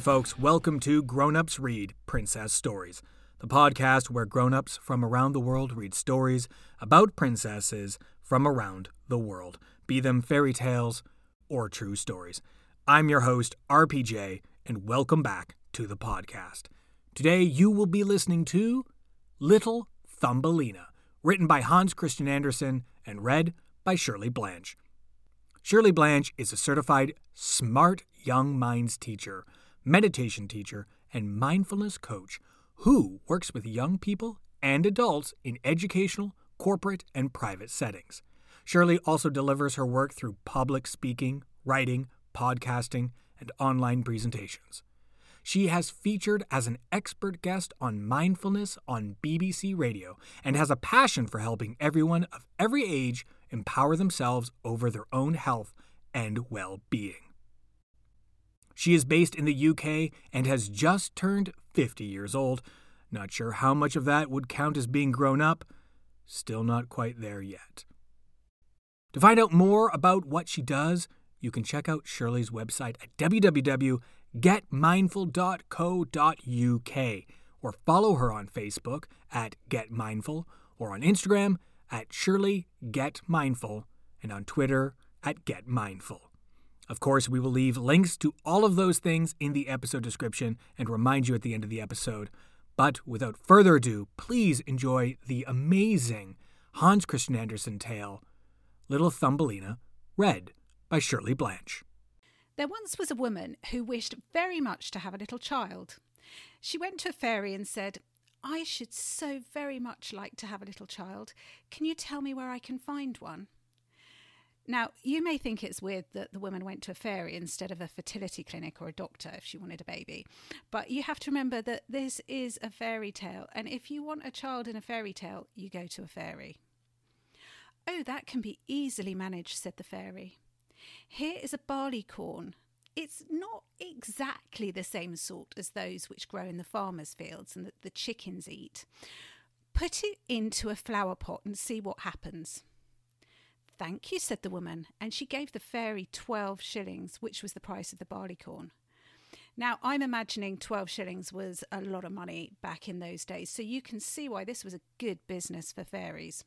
Folks. Welcome to Grown Ups Read Princess Stories, the podcast where grown ups from around the world read stories about princesses from around the world, be them fairy tales or true stories. I'm your host, RPJ, and welcome back to the podcast. Today, you will be listening to Little Thumbelina, written by Hans Christian Andersen and read by Shirley Blanch. Shirley Blanch is a certified smart young minds teacher meditation teacher, and mindfulness coach who works with young people and adults in educational, corporate, and private settings. Shirley also delivers her work through public speaking, writing, podcasting, and online presentations. She has featured as an expert guest on mindfulness on BBC Radio and has a passion for helping everyone of every age empower themselves over their own health and well being. She is based in the UK and has just turned 50 years old. Not sure how much of that would count as being grown up. Still not quite there yet. To find out more about what she does, you can check out Shirley's website at www.getmindful.co.uk or follow her on Facebook at Get Mindful or on Instagram at Shirley Get Mindful and on Twitter at Get Mindful. Of course, we will leave links to all of those things in the episode description and remind you at the end of the episode. But without further ado, please enjoy the amazing Hans Christian Andersen tale, Little Thumbelina, read by Shirley Blanch. There once was a woman who wished very much to have a little child. She went to a fairy and said, I should so very much like to have a little child. Can you tell me where I can find one? Now, you may think it's weird that the woman went to a fairy instead of a fertility clinic or a doctor if she wanted a baby. But you have to remember that this is a fairy tale, and if you want a child in a fairy tale, you go to a fairy. Oh, that can be easily managed, said the fairy. Here is a barley corn. It's not exactly the same sort as those which grow in the farmer's fields and that the chickens eat. Put it into a flower pot and see what happens. Thank you, said the woman, and she gave the fairy twelve shillings, which was the price of the barleycorn. Now, I'm imagining 12 shillings was a lot of money back in those days, so you can see why this was a good business for fairies.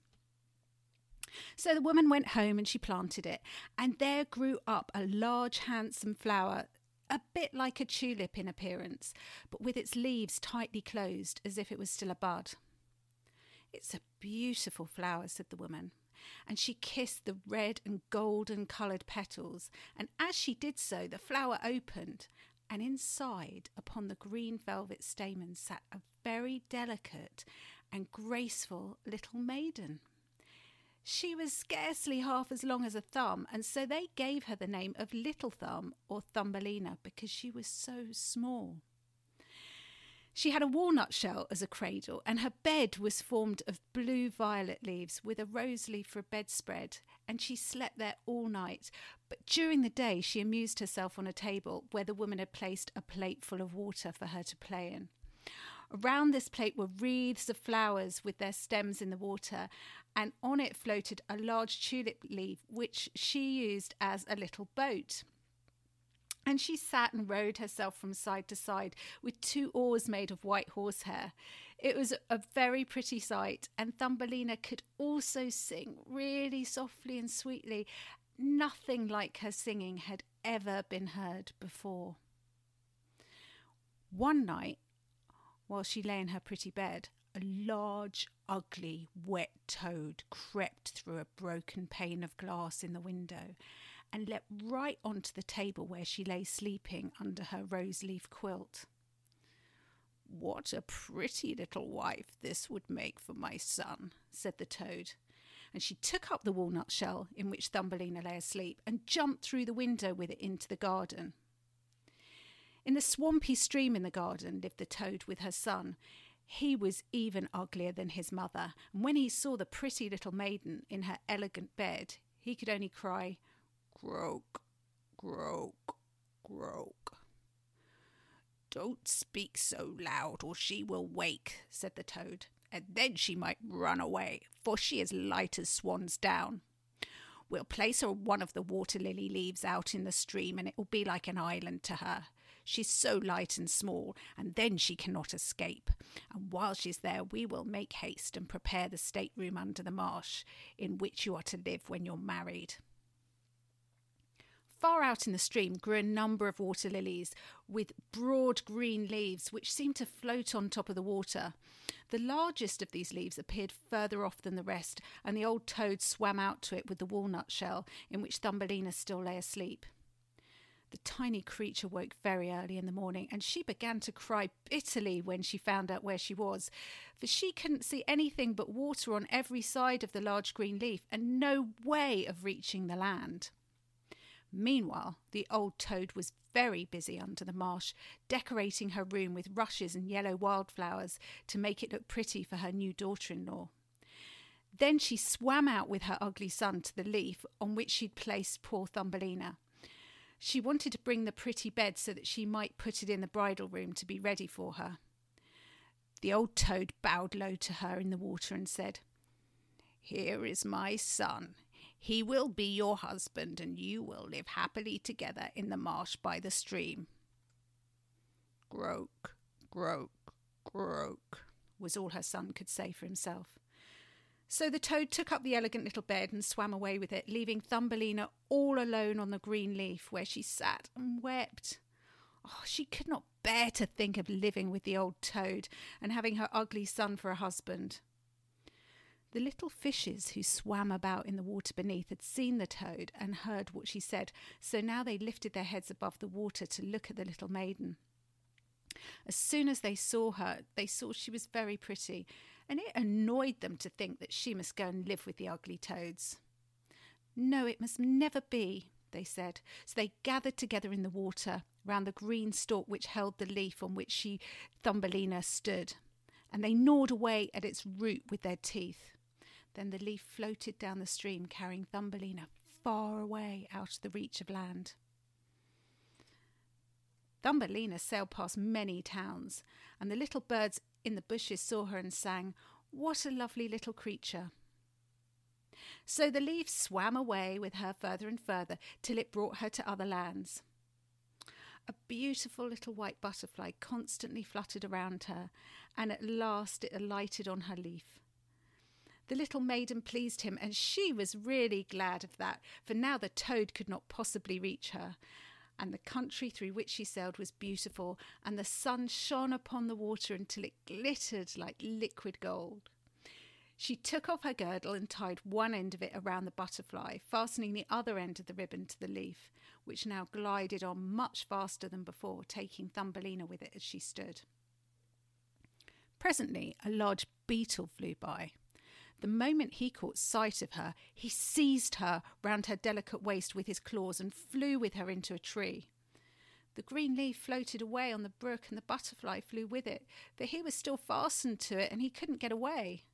So the woman went home and she planted it, and there grew up a large, handsome flower, a bit like a tulip in appearance, but with its leaves tightly closed as if it was still a bud. It's a beautiful flower, said the woman and she kissed the red and golden coloured petals. And as she did so, the flower opened, and inside, upon the green velvet stamen, sat a very delicate and graceful little maiden. She was scarcely half as long as a thumb, and so they gave her the name of Little Thumb or Thumbelina because she was so small. She had a walnut shell as a cradle, and her bed was formed of blue violet leaves with a rose leaf for a bedspread, and she slept there all night. But during the day, she amused herself on a table where the woman had placed a plate full of water for her to play in. Around this plate were wreaths of flowers with their stems in the water, and on it floated a large tulip leaf, which she used as a little boat. And she sat and rowed herself from side to side with two oars made of white horsehair. It was a very pretty sight, and Thumbelina could also sing really softly and sweetly. Nothing like her singing had ever been heard before. One night, while she lay in her pretty bed, a large, ugly, wet toad crept through a broken pane of glass in the window and leapt right onto the table where she lay sleeping under her rose leaf quilt. What a pretty little wife this would make for my son, said the toad. And she took up the walnut shell in which Thumbelina lay asleep and jumped through the window with it into the garden. In the swampy stream in the garden lived the toad with her son. He was even uglier than his mother, and when he saw the pretty little maiden in her elegant bed, he could only cry, Croak, croak, croak. Don't speak so loud, or she will wake, said the toad, and then she might run away, for she is light as swan's down. We'll place her one of the water lily leaves out in the stream, and it will be like an island to her. She's so light and small, and then she cannot escape. And while she's there, we will make haste and prepare the stateroom under the marsh, in which you are to live when you're married. Far out in the stream grew a number of water lilies with broad green leaves which seemed to float on top of the water. The largest of these leaves appeared further off than the rest, and the old toad swam out to it with the walnut shell in which Thumbelina still lay asleep. The tiny creature woke very early in the morning, and she began to cry bitterly when she found out where she was, for she couldn't see anything but water on every side of the large green leaf, and no way of reaching the land. Meanwhile, the old toad was very busy under the marsh, decorating her room with rushes and yellow wildflowers to make it look pretty for her new daughter in law. Then she swam out with her ugly son to the leaf on which she'd placed poor Thumbelina. She wanted to bring the pretty bed so that she might put it in the bridal room to be ready for her. The old toad bowed low to her in the water and said, Here is my son. He will be your husband, and you will live happily together in the marsh by the stream. Groak, groak, groak, was all her son could say for himself. So the toad took up the elegant little bed and swam away with it, leaving Thumbelina all alone on the green leaf, where she sat and wept. Oh, she could not bear to think of living with the old toad and having her ugly son for a husband. The little fishes who swam about in the water beneath had seen the toad and heard what she said, so now they lifted their heads above the water to look at the little maiden. As soon as they saw her, they saw she was very pretty, and it annoyed them to think that she must go and live with the ugly toads. No, it must never be, they said. So they gathered together in the water round the green stalk which held the leaf on which she, Thumbelina, stood, and they gnawed away at its root with their teeth. Then the leaf floated down the stream, carrying Thumbelina far away out of the reach of land. Thumbelina sailed past many towns, and the little birds in the bushes saw her and sang, What a lovely little creature! So the leaf swam away with her further and further till it brought her to other lands. A beautiful little white butterfly constantly fluttered around her, and at last it alighted on her leaf. The little maiden pleased him, and she was really glad of that, for now the toad could not possibly reach her. And the country through which she sailed was beautiful, and the sun shone upon the water until it glittered like liquid gold. She took off her girdle and tied one end of it around the butterfly, fastening the other end of the ribbon to the leaf, which now glided on much faster than before, taking Thumbelina with it as she stood. Presently, a large beetle flew by. The moment he caught sight of her, he seized her round her delicate waist with his claws and flew with her into a tree. The green leaf floated away on the brook, and the butterfly flew with it, but he was still fastened to it and he couldn't get away.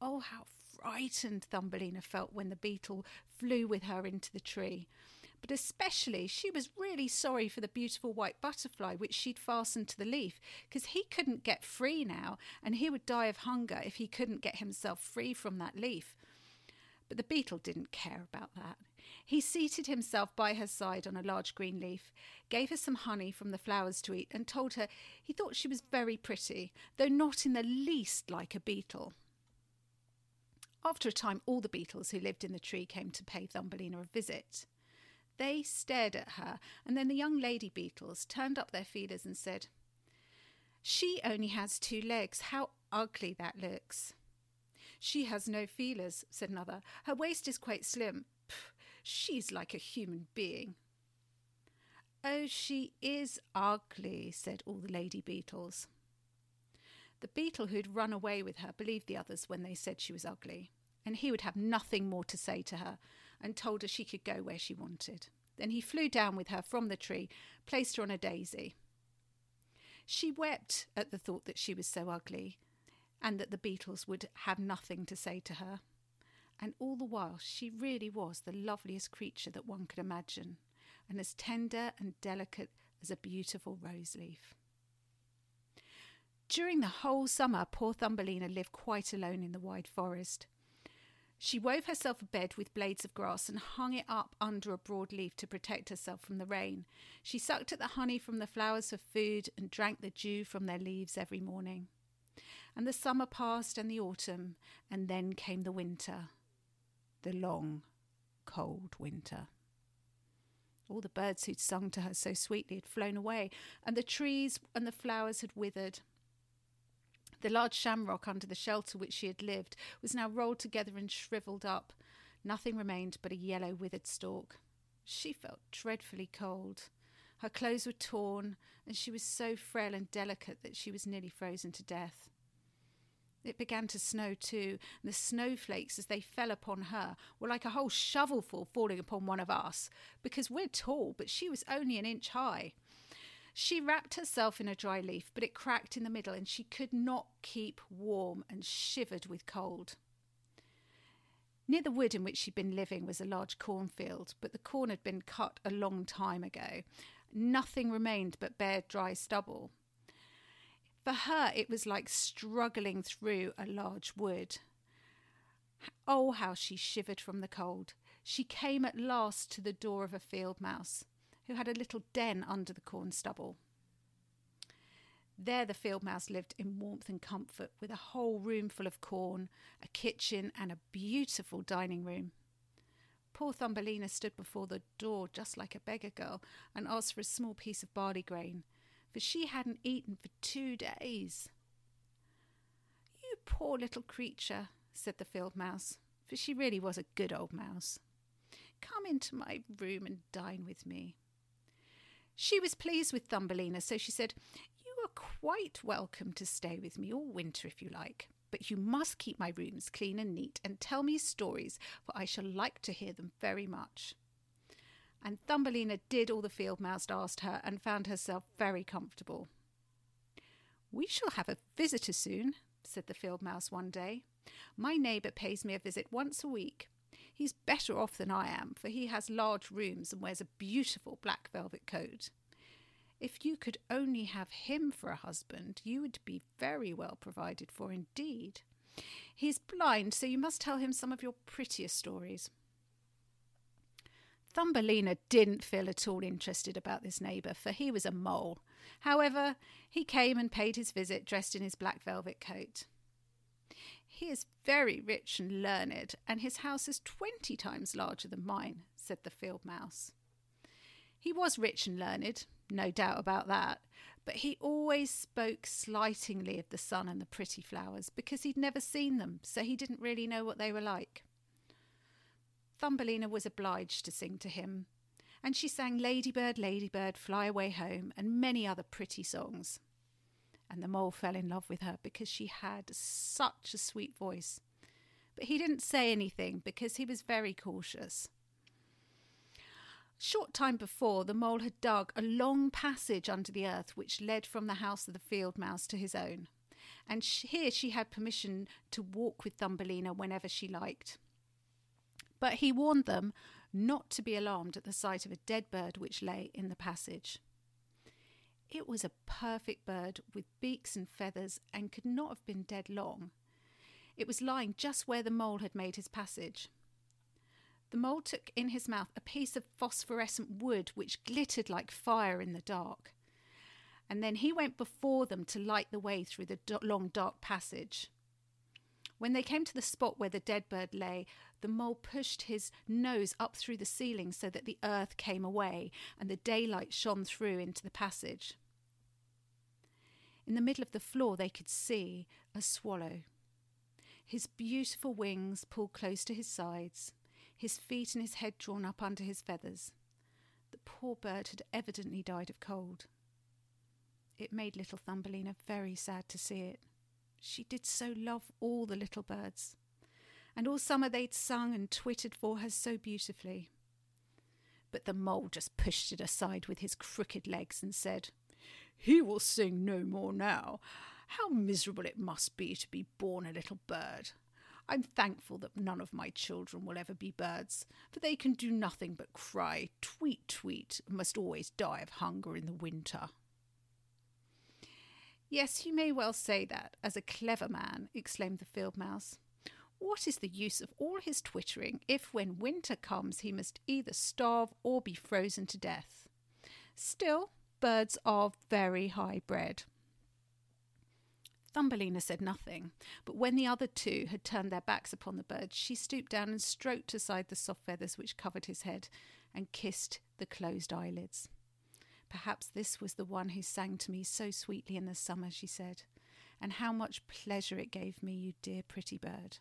Oh, how frightened Thumbelina felt when the beetle flew with her into the tree but especially she was really sorry for the beautiful white butterfly which she'd fastened to the leaf, because he couldn't get free now, and he would die of hunger if he couldn't get himself free from that leaf. But the beetle didn't care about that. He seated himself by her side on a large green leaf, gave her some honey from the flowers to eat, and told her he thought she was very pretty, though not in the least like a beetle. After a time, all the beetles who lived in the tree came to pay Thumbelina a visit. They stared at her, and then the young lady beetles turned up their feelers and said, She only has two legs. How ugly that looks. She has no feelers, said another. Her waist is quite slim. Pff, she's like a human being. Oh, she is ugly, said all the lady beetles. The beetle who'd run away with her believed the others when they said she was ugly, and he would have nothing more to say to her, and told her she could go where she wanted. Then he flew down with her from the tree, placed her on a daisy. She wept at the thought that she was so ugly, and that the beetles would have nothing to say to her. And all the while, she really was the loveliest creature that one could imagine, and as tender and delicate as a beautiful rose leaf. During the whole summer, poor Thumbelina lived quite alone in the wide forest. She wove herself a bed with blades of grass and hung it up under a broad leaf to protect herself from the rain. She sucked at the honey from the flowers for food and drank the dew from their leaves every morning. And the summer passed and the autumn, and then came the winter, the long, cold winter. All the birds who'd sung to her so sweetly had flown away, and the trees and the flowers had withered. The large shamrock under the shelter which she had lived was now rolled together and shriveled up. Nothing remained but a yellow withered stalk. She felt dreadfully cold. Her clothes were torn, and she was so frail and delicate that she was nearly frozen to death. It began to snow too, and the snowflakes, as they fell upon her, were like a whole shovelful falling upon one of us, because we're tall, but she was only an inch high. She wrapped herself in a dry leaf, but it cracked in the middle, and she could not keep warm and shivered with cold. Near the wood in which she'd been living was a large cornfield, but the corn had been cut a long time ago. Nothing remained but bare, dry stubble. For her, it was like struggling through a large wood. Oh, how she shivered from the cold. She came at last to the door of a field mouse, who had a little den under the corn stubble. There, the field mouse lived in warmth and comfort, with a whole room full of corn, a kitchen, and a beautiful dining room. Poor Thumbelina stood before the door just like a beggar girl and asked for a small piece of barley grain for she hadn't eaten for two days. You poor little creature, said the field mouse, for she really was a good old mouse. Come into my room and dine with me. She was pleased with Thumbelina, so she said, You are quite welcome to stay with me all winter if you like, but you must keep my rooms clean and neat and tell me stories, for I shall like to hear them very much and Thumbelina did all the field mouse asked her and found herself very comfortable. We shall have a visitor soon, said the field mouse one day. My neighbour pays me a visit once a week. He's better off than I am, for he has large rooms and wears a beautiful black velvet coat. If you could only have him for a husband, you would be very well provided for indeed. He is blind, so you must tell him some of your prettiest stories. Thumbelina didn't feel at all interested about this neighbour, for he was a mole. However, he came and paid his visit dressed in his black velvet coat. He is very rich and learned, and his house is twenty times larger than mine, said the field mouse. He was rich and learned, no doubt about that, but he always spoke slightingly of the sun and the pretty flowers because he'd never seen them, so he didn't really know what they were like. Thumbelina was obliged to sing to him, and she sang Ladybird, Ladybird, Fly Away Home, and many other pretty songs. And the mole fell in love with her because she had such a sweet voice. But he didn't say anything because he was very cautious. Short time before, the mole had dug a long passage under the earth which led from the house of the field mouse to his own. And here she had permission to walk with Thumbelina whenever she liked but he warned them not to be alarmed at the sight of a dead bird which lay in the passage. It was a perfect bird with beaks and feathers and could not have been dead long. It was lying just where the mole had made his passage. The mole took in his mouth a piece of phosphorescent wood which glittered like fire in the dark. And then he went before them to light the way through the long dark passage. When they came to the spot where the dead bird lay, the mole pushed his nose up through the ceiling so that the earth came away and the daylight shone through into the passage. In the middle of the floor, they could see a swallow. His beautiful wings pulled close to his sides, his feet and his head drawn up under his feathers. The poor bird had evidently died of cold. It made little Thumbelina very sad to see it. She did so love all the little birds and all summer they'd sung and twittered for her so beautifully. But the mole just pushed it aside with his crooked legs and said, He will sing no more now. How miserable it must be to be born a little bird. I'm thankful that none of my children will ever be birds, for they can do nothing but cry, tweet, tweet, and must always die of hunger in the winter. Yes, you may well say that, as a clever man, exclaimed the field mouse. What is the use of all his twittering if, when winter comes, he must either starve or be frozen to death? Still, birds are very high bred. Thumbelina said nothing, but when the other two had turned their backs upon the bird, she stooped down and stroked aside the soft feathers which covered his head and kissed the closed eyelids. Perhaps this was the one who sang to me so sweetly in the summer, she said, and how much pleasure it gave me, you dear pretty bird.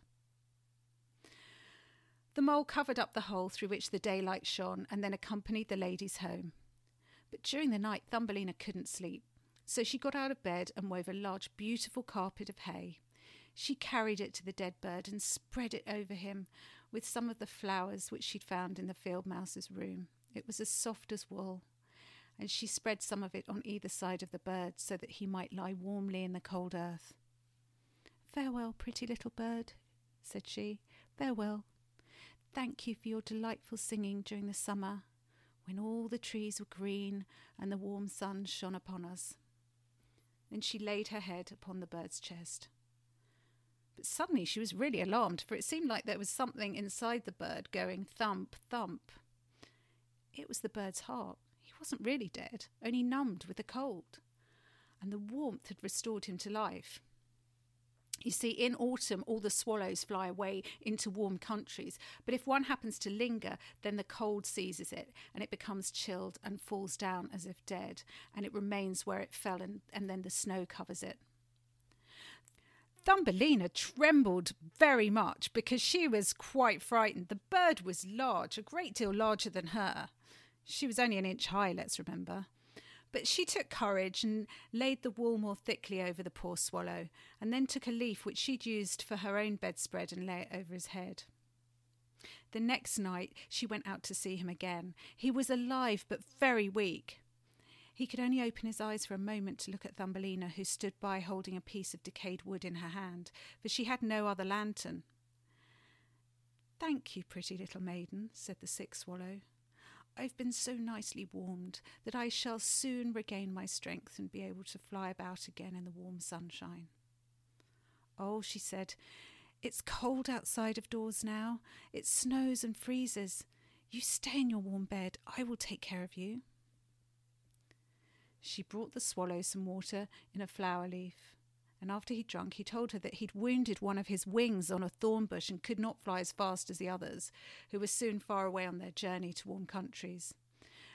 The mole covered up the hole through which the daylight shone and then accompanied the ladies home. But during the night, Thumbelina couldn't sleep. So she got out of bed and wove a large, beautiful carpet of hay. She carried it to the dead bird and spread it over him with some of the flowers which she'd found in the field mouse's room. It was as soft as wool, and she spread some of it on either side of the bird so that he might lie warmly in the cold earth. Farewell, pretty little bird, said she. Farewell. Thank you for your delightful singing during the summer, when all the trees were green and the warm sun shone upon us. Then she laid her head upon the bird's chest. But suddenly she was really alarmed, for it seemed like there was something inside the bird going thump, thump. It was the bird's heart. He wasn't really dead, only numbed with the cold. And the warmth had restored him to life. You see, in autumn, all the swallows fly away into warm countries, but if one happens to linger, then the cold seizes it and it becomes chilled and falls down as if dead, and it remains where it fell, and, and then the snow covers it. Thumbelina trembled very much because she was quite frightened. The bird was large, a great deal larger than her. She was only an inch high, let's remember. But she took courage and laid the wool more thickly over the poor swallow, and then took a leaf which she'd used for her own bedspread and lay it over his head. The next night she went out to see him again. He was alive but very weak. He could only open his eyes for a moment to look at Thumbelina, who stood by holding a piece of decayed wood in her hand, for she had no other lantern. Thank you, pretty little maiden, said the sick swallow. I've been so nicely warmed that I shall soon regain my strength and be able to fly about again in the warm sunshine. Oh, she said, it's cold outside of doors now. It snows and freezes. You stay in your warm bed. I will take care of you. She brought the swallow some water in a flower leaf and after he'd drunk, he told her that he'd wounded one of his wings on a thorn bush and could not fly as fast as the others, who were soon far away on their journey to warm countries.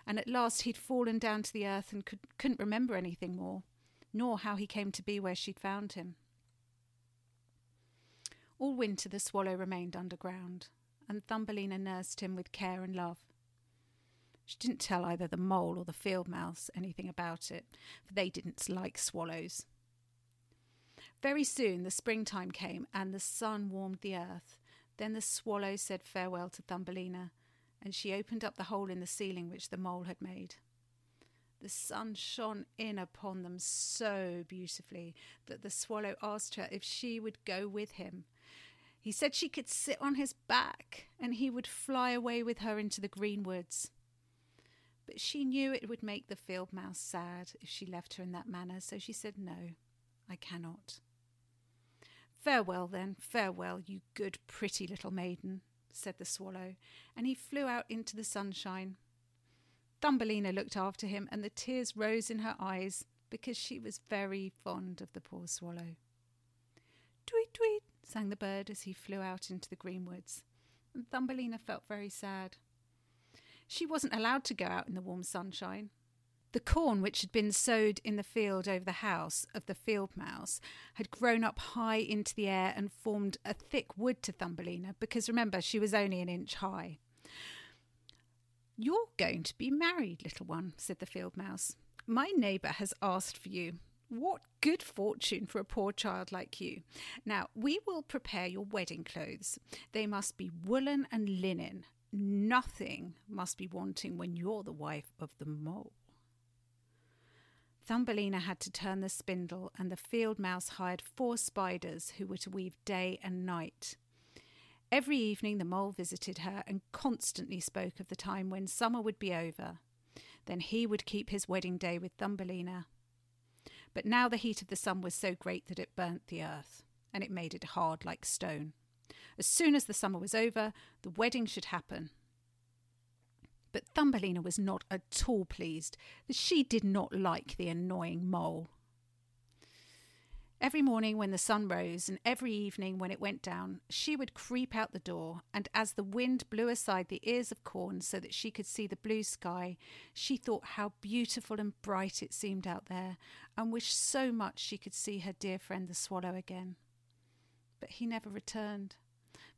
And at last he'd fallen down to the earth and could, couldn't remember anything more, nor how he came to be where she'd found him. All winter the swallow remained underground, and Thumbelina nursed him with care and love. She didn't tell either the mole or the field mouse anything about it, for they didn't like swallows. Very soon the springtime came, and the sun warmed the earth. Then the swallow said farewell to Thumbelina, and she opened up the hole in the ceiling which the mole had made. The sun shone in upon them so beautifully that the swallow asked her if she would go with him. He said she could sit on his back and he would fly away with her into the green woods. But she knew it would make the field mouse sad if she left her in that manner, so she said, No, I cannot. Farewell, then, farewell, you good, pretty little maiden, said the swallow, and he flew out into the sunshine. Thumbelina looked after him, and the tears rose in her eyes because she was very fond of the poor swallow. Tweet, tweet, sang the bird as he flew out into the green woods, and Thumbelina felt very sad. She wasn't allowed to go out in the warm sunshine, the corn, which had been sowed in the field over the house of the field mouse, had grown up high into the air and formed a thick wood to Thumbelina, because remember, she was only an inch high. You're going to be married, little one, said the field mouse. My neighbour has asked for you. What good fortune for a poor child like you. Now, we will prepare your wedding clothes. They must be woolen and linen. Nothing must be wanting when you're the wife of the mole. Thumbelina had to turn the spindle, and the field mouse hired four spiders who were to weave day and night. Every evening the mole visited her and constantly spoke of the time when summer would be over. Then he would keep his wedding day with Thumbelina. But now the heat of the sun was so great that it burnt the earth, and it made it hard like stone. As soon as the summer was over, the wedding should happen. But Thumbelina was not at all pleased that she did not like the annoying mole. Every morning when the sun rose and every evening when it went down, she would creep out the door, and as the wind blew aside the ears of corn so that she could see the blue sky, she thought how beautiful and bright it seemed out there, and wished so much she could see her dear friend the swallow again. But he never returned,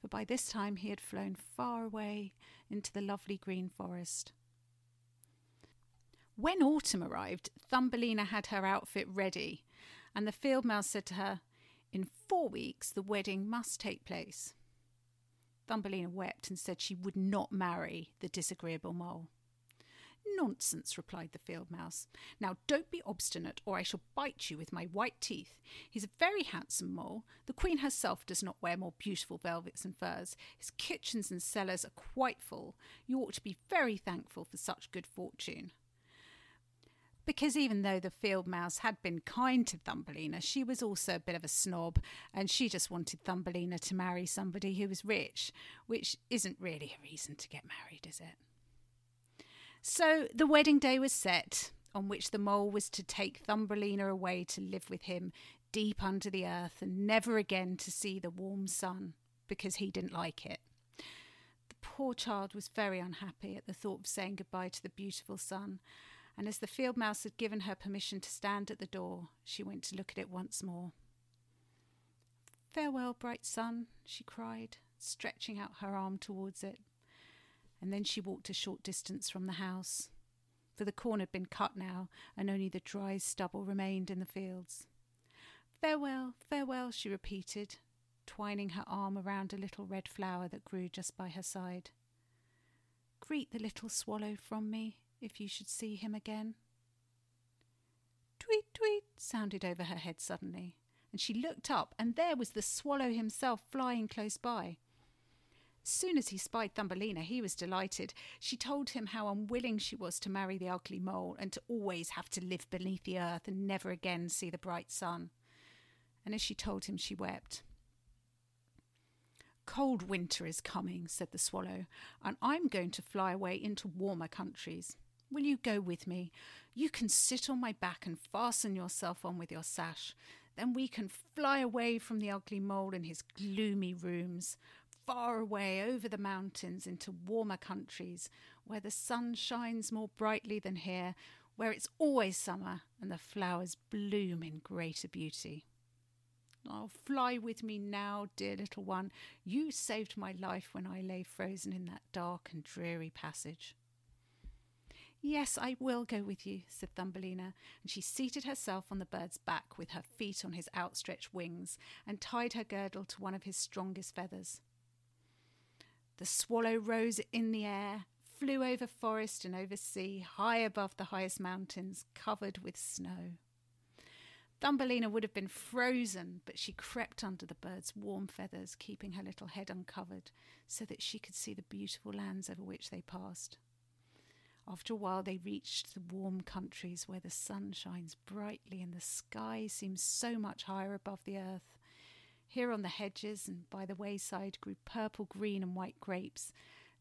for by this time he had flown far away into the lovely green forest. When autumn arrived, Thumbelina had her outfit ready and the field mouse said to her, In four weeks the wedding must take place. Thumbelina wept and said she would not marry the disagreeable mole. Nonsense, replied the field mouse. Now don't be obstinate, or I shall bite you with my white teeth. He's a very handsome mole. The queen herself does not wear more beautiful velvets and furs. His kitchens and cellars are quite full. You ought to be very thankful for such good fortune because even though the field mouse had been kind to Thumbelina, she was also a bit of a snob and she just wanted Thumbelina to marry somebody who was rich, which isn't really a reason to get married, is it? So the wedding day was set, on which the mole was to take Thumbelina away to live with him deep under the earth and never again to see the warm sun because he didn't like it. The poor child was very unhappy at the thought of saying goodbye to the beautiful sun and as the field mouse had given her permission to stand at the door, she went to look at it once more. Farewell, bright sun, she cried, stretching out her arm towards it. And then she walked a short distance from the house, for the corn had been cut now, and only the dry stubble remained in the fields. Farewell, farewell, she repeated, twining her arm around a little red flower that grew just by her side. Greet the little swallow from me, if you should see him again. Tweet, tweet sounded over her head suddenly, and she looked up, and there was the swallow himself flying close by. Soon as he spied Thumbelina, he was delighted. She told him how unwilling she was to marry the ugly mole and to always have to live beneath the earth and never again see the bright sun. And as she told him, she wept. Cold winter is coming, said the swallow, and I'm going to fly away into warmer countries. Will you go with me? You can sit on my back and fasten yourself on with your sash. Then we can fly away from the ugly mole in his gloomy rooms, far away over the mountains into warmer countries where the sun shines more brightly than here, where it's always summer and the flowers bloom in greater beauty. Oh, fly with me now, dear little one. You saved my life when I lay frozen in that dark and dreary passage. Yes, I will go with you, said Thumbelina, and she seated herself on the bird's back with her feet on his outstretched wings and tied her girdle to one of his strongest feathers. The swallow rose in the air, flew over forest and over sea, high above the highest mountains, covered with snow. Thumbelina would have been frozen, but she crept under the bird's warm feathers, keeping her little head uncovered, so that she could see the beautiful lands over which they passed. After a while, they reached the warm countries where the sun shines brightly and the sky seems so much higher above the earth. Here on the hedges and by the wayside grew purple, green, and white grapes.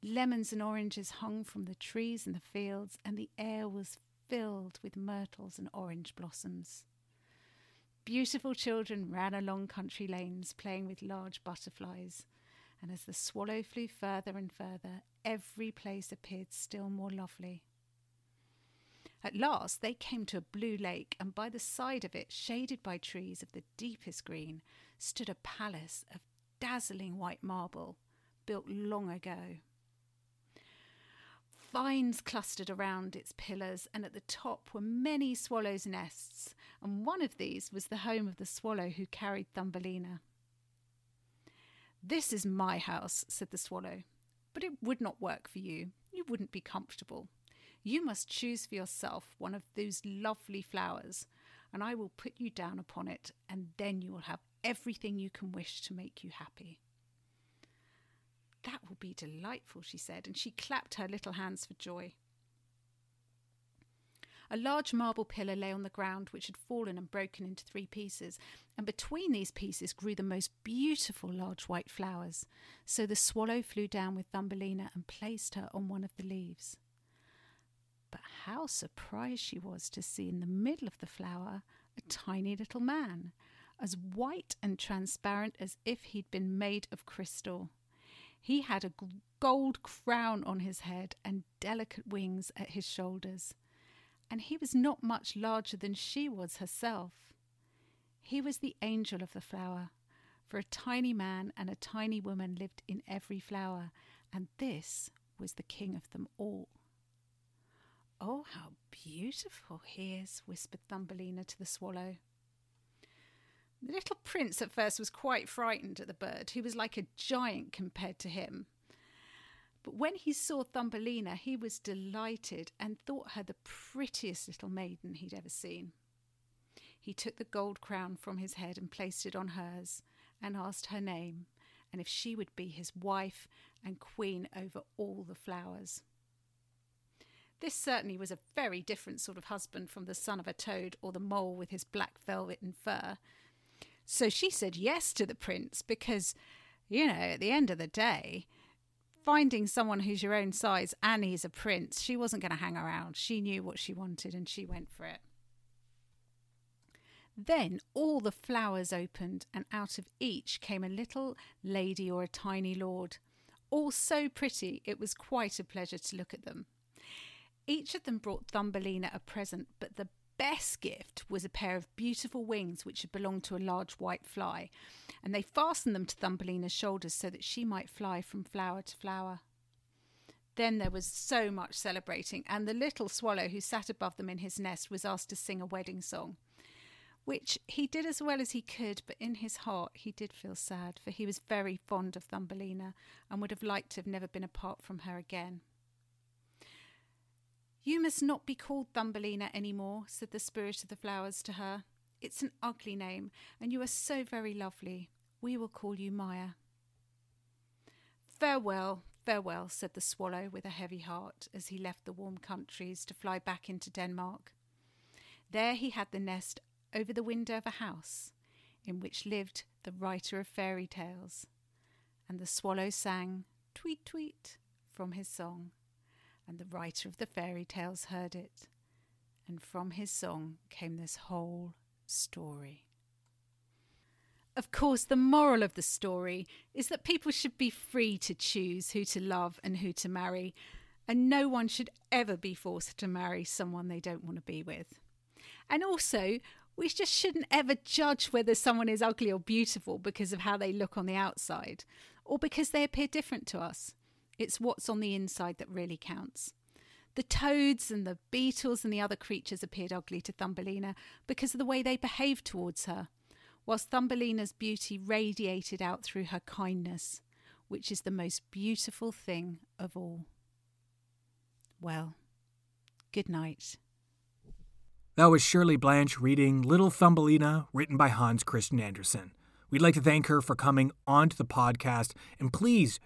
Lemons and oranges hung from the trees in the fields, and the air was filled with myrtles and orange blossoms. Beautiful children ran along country lanes playing with large butterflies and as the swallow flew further and further, every place appeared still more lovely. At last they came to a blue lake, and by the side of it, shaded by trees of the deepest green, stood a palace of dazzling white marble, built long ago. Vines clustered around its pillars, and at the top were many swallows' nests, and one of these was the home of the swallow who carried Thumbelina. This is my house, said the swallow, but it would not work for you. You wouldn't be comfortable. You must choose for yourself one of those lovely flowers, and I will put you down upon it, and then you will have everything you can wish to make you happy. That will be delightful, she said, and she clapped her little hands for joy. A large marble pillar lay on the ground, which had fallen and broken into three pieces, and between these pieces grew the most beautiful large white flowers. So the swallow flew down with Thumbelina and placed her on one of the leaves. But how surprised she was to see in the middle of the flower a tiny little man, as white and transparent as if he'd been made of crystal. He had a gold crown on his head and delicate wings at his shoulders, and he was not much larger than she was herself. He was the angel of the flower, for a tiny man and a tiny woman lived in every flower, and this was the king of them all. Oh, how beautiful he is, whispered Thumbelina to the swallow. The little prince at first was quite frightened at the bird, who was like a giant compared to him. But when he saw Thumbelina, he was delighted and thought her the prettiest little maiden he'd ever seen. He took the gold crown from his head and placed it on hers, and asked her name, and if she would be his wife and queen over all the flowers. This certainly was a very different sort of husband from the son of a toad or the mole with his black velvet and fur, so she said yes to the prince because, you know, at the end of the day, finding someone who's your own size and he's a prince, she wasn't going to hang around. She knew what she wanted and she went for it. Then all the flowers opened, and out of each came a little lady or a tiny lord, all so pretty it was quite a pleasure to look at them. Each of them brought Thumbelina a present, but the best gift was a pair of beautiful wings which had belonged to a large white fly, and they fastened them to Thumbelina's shoulders so that she might fly from flower to flower. Then there was so much celebrating, and the little swallow who sat above them in his nest was asked to sing a wedding song, which he did as well as he could, but in his heart he did feel sad, for he was very fond of Thumbelina and would have liked to have never been apart from her again. You must not be called Thumbelina any more, said the Spirit of the Flowers to her. It's an ugly name, and you are so very lovely. We will call you Maia. Farewell, farewell, said the Swallow with a heavy heart as he left the warm countries to fly back into Denmark. There he had the nest over the window of a house in which lived the writer of fairy tales, and the swallow sang tweet tweet from his song and the writer of the fairy tales heard it, and from his song came this whole story. Of course, the moral of the story is that people should be free to choose who to love and who to marry, and no one should ever be forced to marry someone they don't want to be with. And also, we just shouldn't ever judge whether someone is ugly or beautiful because of how they look on the outside, or because they appear different to us. It's what's on the inside that really counts. The toads and the beetles and the other creatures appeared ugly to Thumbelina because of the way they behaved towards her, whilst Thumbelina's beauty radiated out through her kindness, which is the most beautiful thing of all. Well, good night. That was Shirley Blanch reading Little Thumbelina, written by Hans Christian Andersen. We'd like to thank her for coming onto the podcast, and please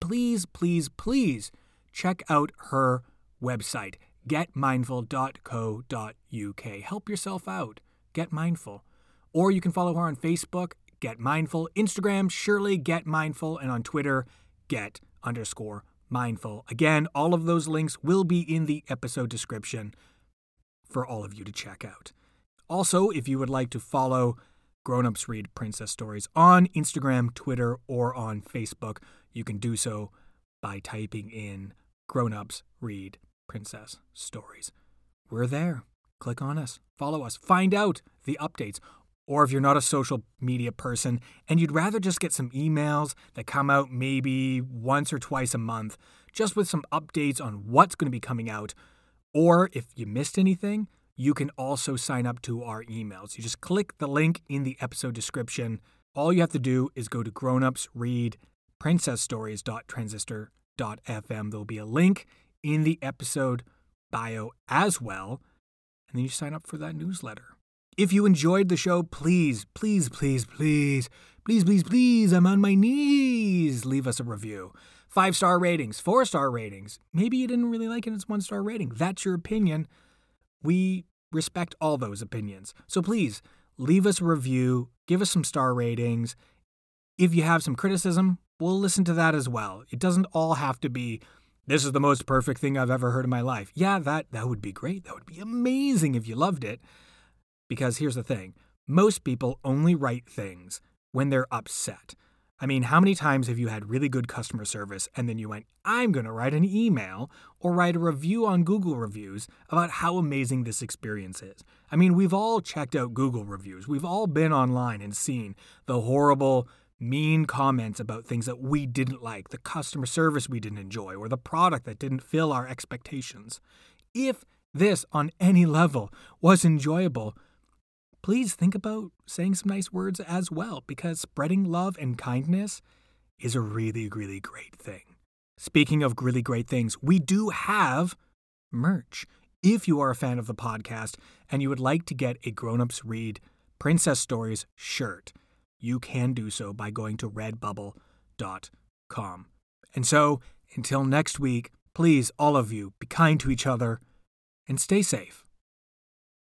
please, please, please check out her website, getmindful.co.uk. Help yourself out. Get Mindful. Or you can follow her on Facebook, Get Mindful, Instagram, Shirley Get Mindful, and on Twitter, Get underscore mindful. Again, all of those links will be in the episode description for all of you to check out. Also, if you would like to follow Grown Ups Read Princess Stories on Instagram, Twitter, or on Facebook, you can do so by typing in Grown Ups Read Princess Stories. We're there. Click on us, follow us, find out the updates. Or if you're not a social media person and you'd rather just get some emails that come out maybe once or twice a month, just with some updates on what's going to be coming out, or if you missed anything, you can also sign up to our emails. You just click the link in the episode description. All you have to do is go to Grownups Read princessstories.transistor.fm. There'll be a link in the episode bio as well. And then you sign up for that newsletter. If you enjoyed the show, please, please, please, please, please, please, please, I'm on my knees. Leave us a review. Five star ratings, four star ratings. Maybe you didn't really like it, it's one star rating. That's your opinion. We respect all those opinions. So please leave us a review, give us some star ratings. If you have some criticism, we'll listen to that as well. It doesn't all have to be this is the most perfect thing I've ever heard in my life. Yeah, that that would be great. That would be amazing if you loved it. Because here's the thing. Most people only write things when they're upset. I mean, how many times have you had really good customer service and then you went, I'm going to write an email or write a review on Google reviews about how amazing this experience is? I mean, we've all checked out Google reviews. We've all been online and seen the horrible, mean comments about things that we didn't like, the customer service we didn't enjoy, or the product that didn't fill our expectations. If this on any level was enjoyable, please think about saying some nice words as well, because spreading love and kindness is a really, really great thing. Speaking of really great things, we do have merch. If you are a fan of the podcast and you would like to get a Grown Ups Read Princess Stories shirt, you can do so by going to redbubble.com. And so, until next week, please, all of you, be kind to each other and stay safe.